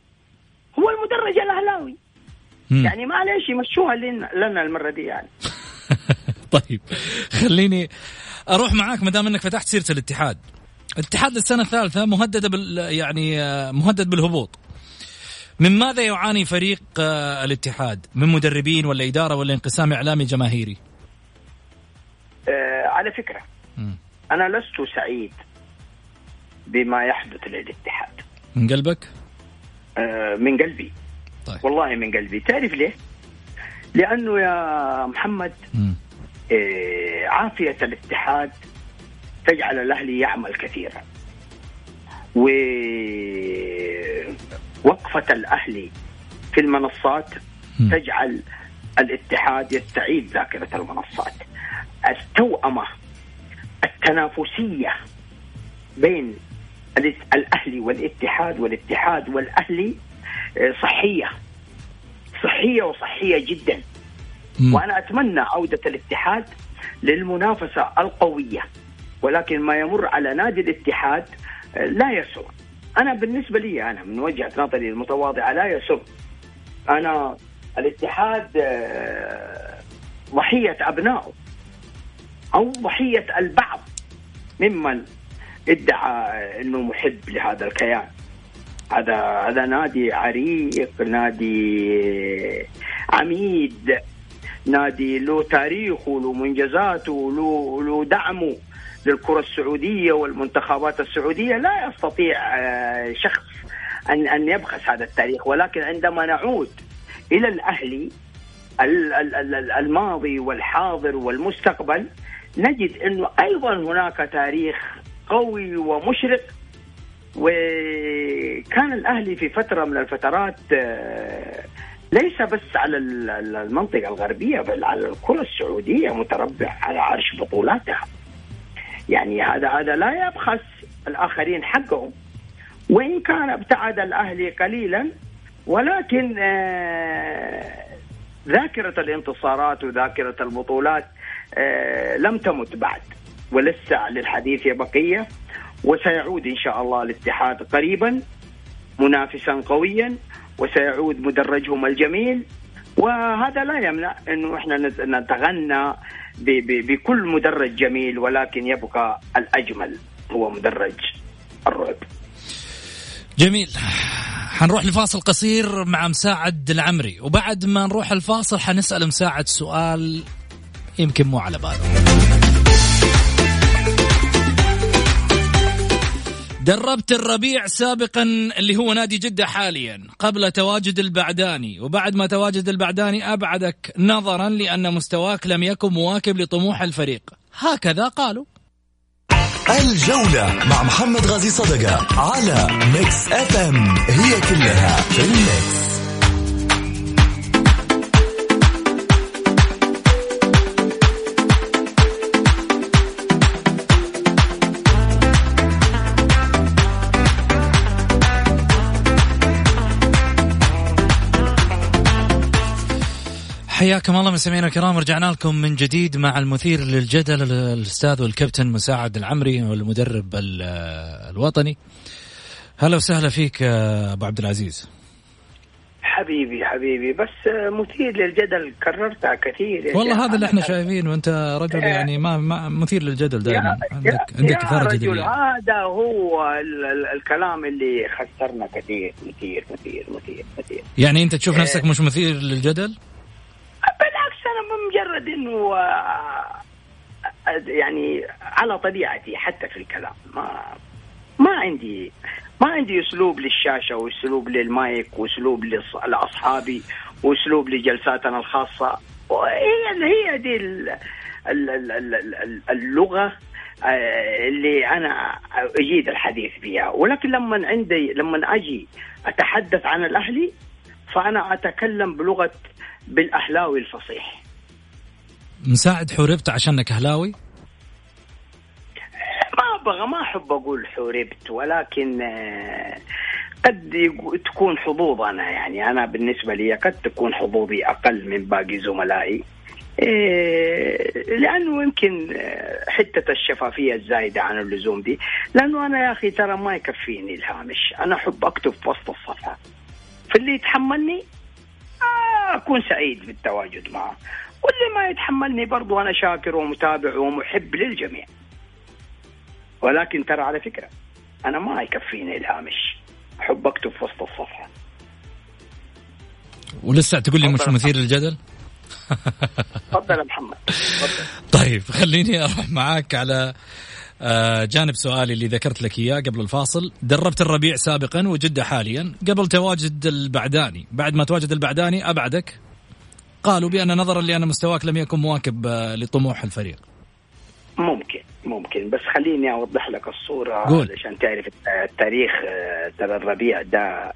هو المدرج الأهلاوي. يعني معلش يمشوها لنا المرة دي يعني. طيب خليني أروح معاك ما دام إنك فتحت سيرة الاتحاد. الاتحاد للسنة الثالثة مهددة بال يعني مهدد بالهبوط. من ماذا يعاني فريق آه، الاتحاد؟ من مدربين ولا إدارة ولا انقسام إعلامي جماهيري؟ آه على فكرة. م. أنا لست سعيد بما يحدث للاتحاد. من قلبك؟ آه من قلبي. طيب. والله من قلبي. تعرف ليه؟ لأنه يا محمد آه عافية الاتحاد تجعل الأهلي يعمل كثيرا. ووقفه الأهلي في المنصات تجعل الاتحاد يستعيد ذاكرة المنصات. التوأمة التنافسية بين الأهلي والاتحاد والاتحاد والأهلي آه، صحية. صحية وصحية جدا. وأنا أتمنى عودة الاتحاد للمنافسة القوية. ولكن ما يمر على نادي الاتحاد آه، لا يسر. أنا بالنسبة لي أنا من وجهة نظري المتواضعة لا يسر. أنا الاتحاد آه، ضحية ابنائه أو ضحية البعض ممن ادعى إنه محب لهذا الكيان. هذا هذا نادي عريق نادي عميد نادي له تاريخه له منجزاته له له دعمه. للكرة السعودية والمنتخبات السعودية لا يستطيع آه، شخص أن أن يبخس هذا التاريخ. ولكن عندما نعود إلى الأهلي الماضي والحاضر والمستقبل نجد أنه أيضا هناك تاريخ قوي ومشرق. وكان الأهلي في فترة من الفترات آه، ليس بس على المنطقة الغربية بل على الكرة السعودية متربع على عرش بطولاتها. يعني هذا هذا لا يبخس الآخرين حقهم. وإن كان ابتعد الأهلي قليلا ولكن آه، ذاكرة الانتصارات وذاكرة البطولات آه، لم تمت بعد ولسه للحديث بقية. وسيعود إن شاء الله الاتحاد قريبا منافسا قويا وسيعود مدرجهم الجميل. وهذا لا يمنع إنه إحنا نتغنى بكل مدرج جميل ولكن يبقى الأجمل هو مدرج الرعب. جميل. حنروح لفاصل قصير مع مساعد العمري وبعد ما نروح الفاصل حنسأل مساعد سؤال يمكن مو على باله. دربت الربيع سابقا اللي هو نادي جدة حاليا قبل تواجد البعداني. وبعد ما تواجد البعداني أبعدك نظرا لأن مستواك لم يكن مواكب لطموح الفريق. هكذا قالوا. الجولة مع محمد غازي صدقة على Mix FM هي كلها في ال mix حياكم الله مستمعينا الكرام رجعنا لكم من جديد مع المثير للجدل الأستاذ والكابتن مساعد العمري والمدرب الوطني هلا وسهلا فيك أبو عبد العزيز حبيبي حبيبي بس مثير للجدل كررتها كثير والله هذا اللي إحنا شايفين وانت رجل آه. يعني ما, ما مثير للجدل دائما عندك عندك إثارة جدليه هذا هو الكلام اللي خسرنا كثير مثير مثير مثير مثير يعني انت تشوف نفسك آه. مش مثير للجدل؟ مجرد إنه آه، يعني على طبيعتي حتى في الكلام ما ما عندي ما عندي أسلوب للشاشة وأسلوب للمايك وأسلوب لأصحابي وأسلوب لجلساتنا الخاصة. هي هي دي اللغة آه، اللي أنا أجيد الحديث فيها ولكن لما عندي لما أجي أتحدث عن الأهلي فأنا أتكلم بلغة بالأهلاوي الفصيح. مساعد حوربت عشانك أهلاوي؟ ما أبغى ما أحب أقول حوربت ولكن آه، قد تكون حظوظنا يعني. أنا بالنسبة لي قد تكون حظوظي أقل من باقي زملائي. إيه لأنه يمكن آه، حتة الشفافية الزايدة عن اللزوم دي. لأنه أنا يا أخي ترى ما يكفيني الهامش. أنا أحب أكتب في وسط الصفحة. فاللي يتحملني آه، أكون سعيد بالتواجد معه. واللي ما يتحملني برضو أنا شاكر ومتابع ومحب للجميع. ولكن ترى على فكرة أنا ما يكفيني الهامش. أحب أكتب في وسط الصفحة. ولسه تقول لي مش مثير للجدل؟ تفضل يا محمد. طيب خليني أروح معاك على جانب سؤالي اللي ذكرت لك إياه قبل الفاصل. دربت الربيع سابقا وجده حاليا. قبل تواجد البعداني. بعد ما تواجد البعداني أبعدك. قالوا بأن نظرا لأن مستواك لم يكن مواكب آه، لطموح الفريق. ممكن ممكن. بس خليني أوضح لك الصورة قول. عشان تعرف التاريخ آه، ترى الربيع ده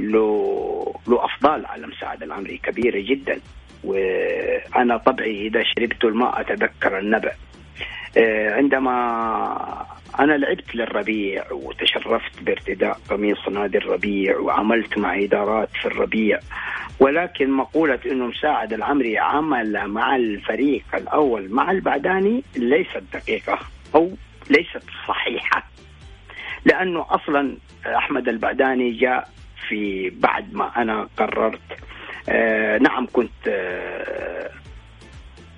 له له أفضال على مساعد العمري كبيرة جدا. وأنا طبعي إذا شربت الماء أتذكر النبع آه، عندما أنا لعبت للربيع وتشرفت بارتداء قميص نادي الربيع وعملت مع إدارات في الربيع ولكن مقولة أنه مساعد العمري عمل مع الفريق الأول مع البعداني ليست دقيقة أو ليست صحيحة لأنه أصلا أحمد البعداني جاء في بعد ما أنا قررت آه نعم كنت آه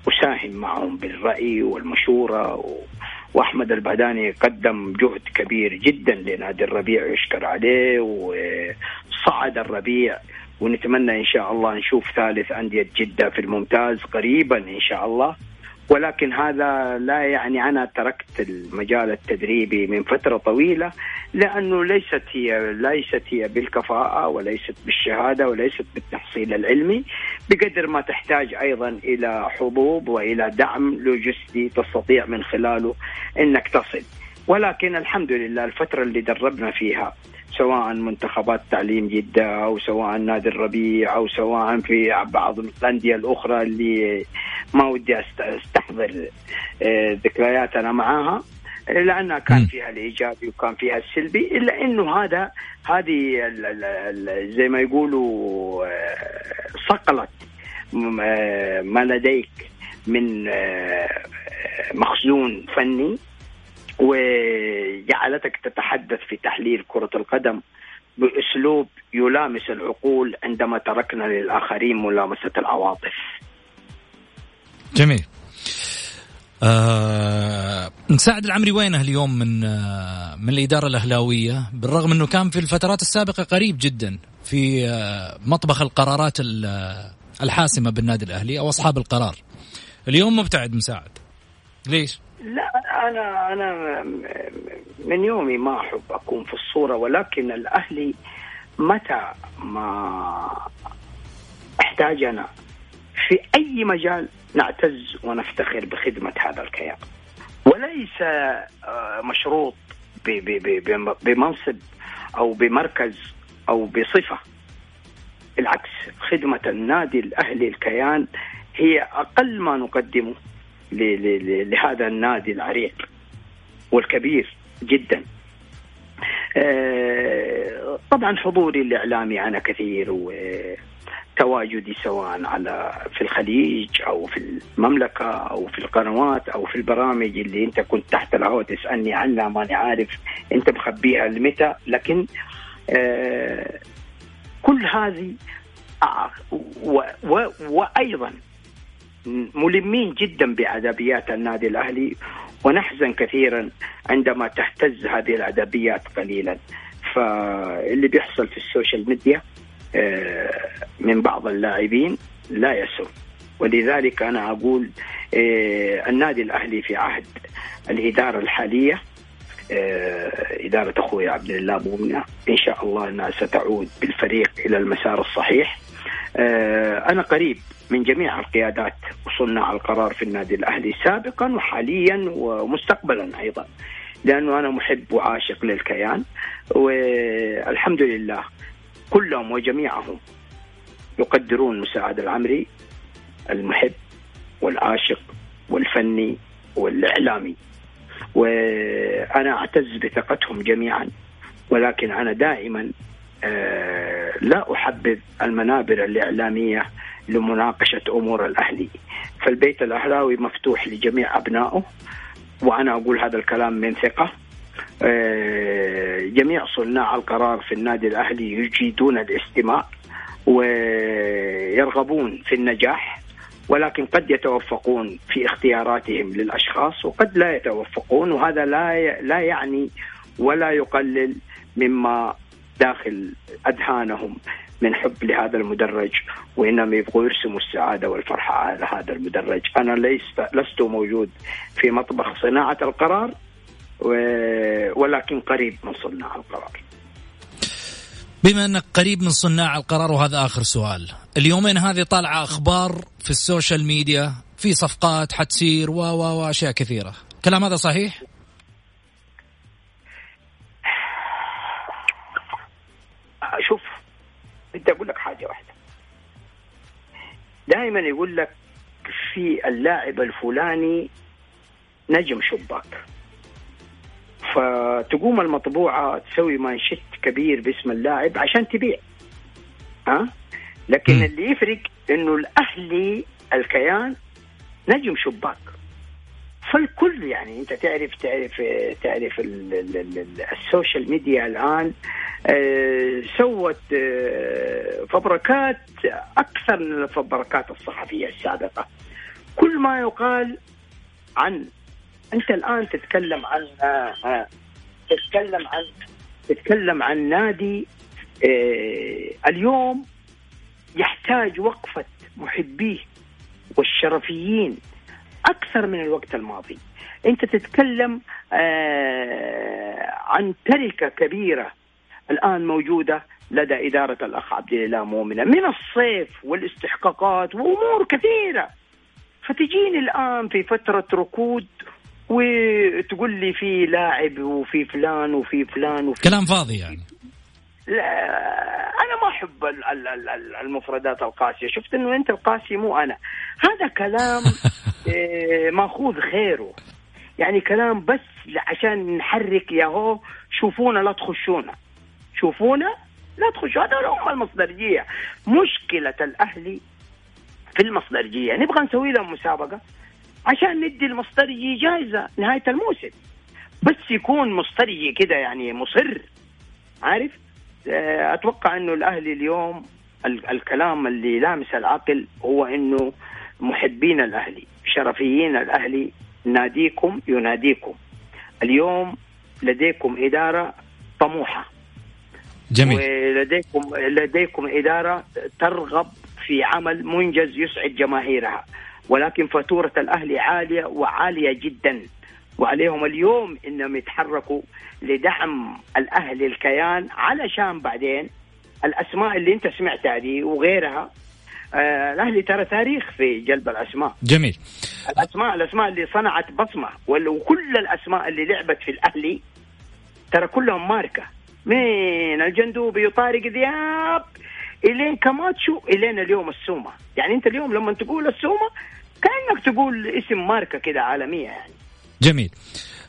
أساهم معهم بالرأي والمشورة وأحمد البعداني قدم جهد كبير جدا لنادي الربيع يشكر عليه وصعد الربيع ونتمنى إن شاء الله نشوف ثالث أندية جدة في الممتاز قريبا إن شاء الله. ولكن هذا لا يعني أنا تركت المجال التدريبي من فترة طويلة لأنه ليست هي ليست هي بالكفاءة وليست بالشهادة وليست بالتحصيل العلمي بقدر ما تحتاج أيضا إلى حظوظ وإلى دعم لوجستي تستطيع من خلاله إنك تصل. ولكن الحمد لله الفترة اللي دربنا فيها سواء منتخبات تعليم جدة أو سواء نادي الربيع أو سواء في بعض الأندية الأخرى اللي ما ودي أستحضر آه، ذكرياتنا معاها لأنها كان فيها الإيجابي وكان فيها السلبي إلا إنه هذا هذه زي ما يقولوا آه، صقلت آه، ما لديك من مخزون فني. وجعلتك تتحدث في تحليل كرة القدم بأسلوب يلامس العقول عندما تركنا للآخرين ملامسة العواطف. جميل. آه مساعد العمري وينه اليوم من آه من الإدارة الأهلاوية بالرغم أنه كان في الفترات السابقة قريب جدا في آه مطبخ القرارات آه، الحاسمة بالنادي الأهلي أو أصحاب القرار. اليوم مبتعد مساعد. ليش؟ لا أنا أنا من يومي ما أحب أكون في الصورة ولكن الاهلي متى ما احتاجنا في أي مجال نعتز ونفتخر بخدمة هذا الكيان. وليس آه، مشروط بمنصب أو بمركز أو بصفة. بالعكس خدمة النادي الأهلي الكيان هي أقل ما نقدمه. لهذا النادي العريق والكبير جدا. آه، طبعا حضوري الإعلامي أنا كثير وتواجدي سواء على في الخليج أو في المملكة أو في القنوات أو في البرامج اللي أنت كنت تحت الهواء تسألني عنها ماني عارف أنت مخبيها لمتى. لكن آه، كل هذه آه، وأيضا ملمين جدا بأدبيات النادي الأهلي ونحزن كثيرا عندما تهتز هذه الأدبيات قليلا. فاللي بيحصل في السوشيال ميديا آه، من بعض اللاعبين لا يسر ولذلك أنا أقول آه، النادي الأهلي في عهد الإدارة الحالية آه، إدارة أخوي عبد الله مؤمنة إن شاء الله أنها ستعود بالفريق إلى المسار الصحيح. أنا قريب من جميع القيادات وصناع القرار في النادي الأهلي سابقا وحاليا ومستقبلا أيضا لأنه أنا محب وعاشق للكيان. والحمد لله كلهم وجميعهم يقدرون مساعد العمري المحب والعاشق والفني والإعلامي. وأنا أعتز بثقتهم جميعا ولكن أنا دائما آه، لا احبذ المنابر الإعلامية لمناقشة أمور الأهلي. فالبيت الأهلاوي مفتوح لجميع أبنائه وأنا أقول هذا الكلام من ثقة. آه، جميع صناع القرار في النادي الأهلي يجيدون الاستماع ويرغبون في النجاح ولكن قد يتوفقون في اختياراتهم للأشخاص وقد لا يتوفقون وهذا لا لا يعني ولا يقلل مما داخل اذهانهم من حب لهذا المدرج وانما يبغوا يرسموا السعادة والفرحة على هذا المدرج، أنا لست لست موجود في مطبخ صناعة القرار ولكن قريب من صناع القرار. بما أنك قريب من صناع القرار وهذا آخر سؤال، اليومين هذه طالعة أخبار في السوشيال ميديا في صفقات حتصير و و واشياء كثيرة، كلام هذا صحيح؟ بدي أقول لك حاجة واحدة. دائما يقول لك في اللاعب الفلاني نجم شباك. فتقوم المطبوعة تسوي مانشيت كبير باسم اللاعب عشان تبيع. ها؟ لكن م. اللي يفرق إنه الأهلي الكيان نجم شباك. فالكل يعني انت تعرف تعرف تعرف ال social media الآن آه، سوت آه، فبركات أكثر من الفبركات الصحفية السابقة. كل ما يقال عن أنت الآن تتكلم عن آه، تتكلم عن تتكلم عن نادي اليوم يحتاج وقفة محبيه والشرفيين أكثر من الوقت الماضي. أنت تتكلم عن تركه كبيرة الآن موجودة لدى إدارة الأخ عبد الله مؤمنة. من الصيف والاستحقاقات وأمور كثيرة. فتجيني الآن في فترة ركود وتقول لي في لاعب وفي فلان وفي فلان وفي كلام فاضي يعني. لا أنا ما أحب المفردات القاسية. شفت إنه أنت القاسي مو أنا. هذا كلام إيه، ماخوذ خيره يعني كلام بس عشان نحرك يا هو شوفونا لا تخشونا. شوفونا لا تخشوا. هذول هم المصدرجية. مشكلة الأهلي في المصدرجية. نبغى نسوي لهم مسابقة عشان ندي المصدرجي جائزه نهاية الموسم. بس يكون مصدرجي كده يعني مصر. عارف؟ أتوقع إنه الأهلي اليوم الكلام اللي لامس العقل هو إنه محبين الأهلي شرفيين الأهلي ناديكم يناديكم. اليوم لديكم إدارة طموحة. جميل. ولديكم لديكم إدارة ترغب في عمل منجز يسعد جماهيرها. ولكن فاتورة الأهلي عالية وعالية جدا. وعليهم اليوم إنهم يتحركوا لدعم الاهلي الكيان علشان بعدين الأسماء اللي أنت سمعتها دي وغيرها. آه الاهلي ترى تاريخ في جلب الأسماء. جميل. الاسماء الأسماء اللي صنعت بصمة وكل الأسماء اللي لعبت في الأهلي ترى كلهم ماركة. من الجندوبي وطارق ذياب؟ إلين كماتشو إلين اليوم السومة. يعني أنت اليوم لما تقول السومة كأنك تقول اسم ماركة كده عالمية يعني. جميل.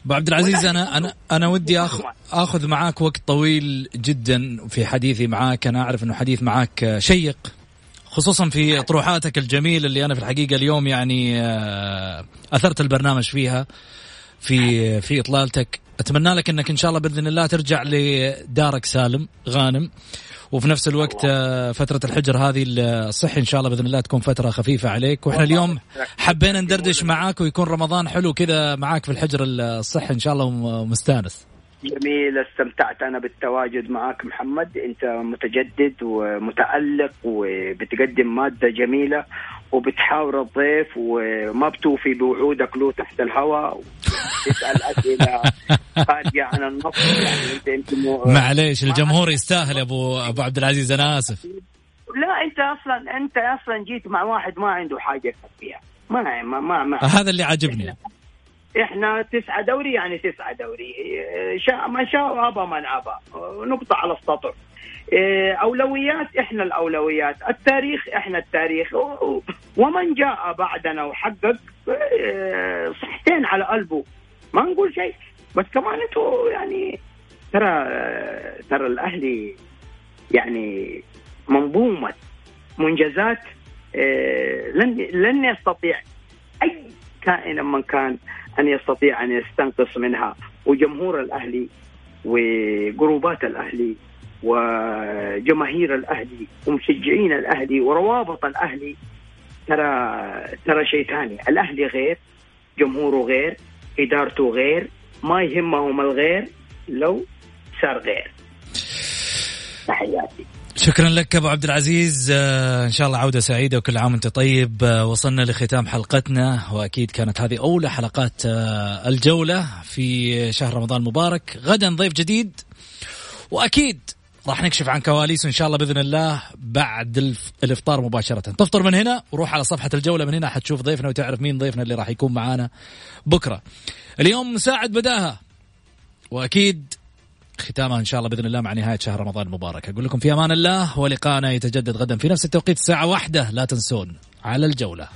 أبو عبد العزيز أنا أنا أنا ودي اخذ آخذ معاك وقت طويل جدا في حديثي معاك. أنا أعرف إنه حديث معاك شيق خصوصا في طروحاتك الجميلة اللي أنا في الحقيقة اليوم يعني آه، أثرت البرنامج فيها في في إطلالتك. أتمنى لك إنك إن شاء الله بإذن الله ترجع لدارك سالم غانم. وفي نفس الوقت آه، فترة الحجر هذه الصحي إن شاء الله بإذن الله تكون فترة خفيفة عليك. وإحنا اليوم حبينا ندردش معاك ويكون رمضان حلو كذا معاك في الحجر الصحي إن شاء الله ومستانس. جميل استمتعت أنا بالتواجد معك محمد. أنت متجدد ومتألق وبتقدم مادة جميلة. وبتحاور الضيف وما بتوفي بوعودك له تحت الهواء تسال أسئلة خارجة عن النص. يعني انت أنت معليش الجمهور يستاهل يا ابو أبو عبد العزيز أنا آسف. لا أنت أصلا أنت أصلا جيت مع واحد ما عنده حاجة فيها ما ما ما, ما. هذا اللي عجبني. إحنا تسعة دوري يعني تسعة دوري. شاء ما شاء ابى من ابى نقطة على السطر إيه، أولويات إحنا الأولويات التاريخ إحنا التاريخ. ومن جاء بعدنا وحقق إيه، صحتين على قلبه. ما نقول شيء. بس كمان أنتوا يعني ترى ترى الأهلي يعني منظومة منجزات إيه، لن لن يستطيع أي كائن من كان أن يستطيع أن يستنقص منها. وجمهور الأهلي وجروبات الأهلي وجماهير الأهلي ومشجعين الأهلي وروابط الأهلي. ترى ترى شيء ثاني. الأهلي غير جمهوره غير إدارته غير ما يهمهم الغير لو صار غير. تحياتي. شكرا لك أبو عبد العزيز. آه، إن شاء الله عودة سعيدة وكل عام وأنت طيب. آه، وصلنا لختام حلقتنا وأكيد كانت هذه أولى حلقات آه، الجولة في شهر رمضان المبارك. غدا ضيف جديد وأكيد راح نكشف عن كواليس إن شاء الله بإذن الله بعد الإفطار مباشرة. تفطر من هنا وروح على صفحة الجولة من هنا حتشوف ضيفنا وتعرف مين ضيفنا اللي راح يكون معانا بكرة. اليوم مساعد بداها. وأكيد ختامها إن شاء الله بإذن الله مع نهاية شهر رمضان المبارك أقول لكم في أمان الله ولقاءنا يتجدد غدا في نفس التوقيت. الساعة واحدة لا تنسون. على الجولة.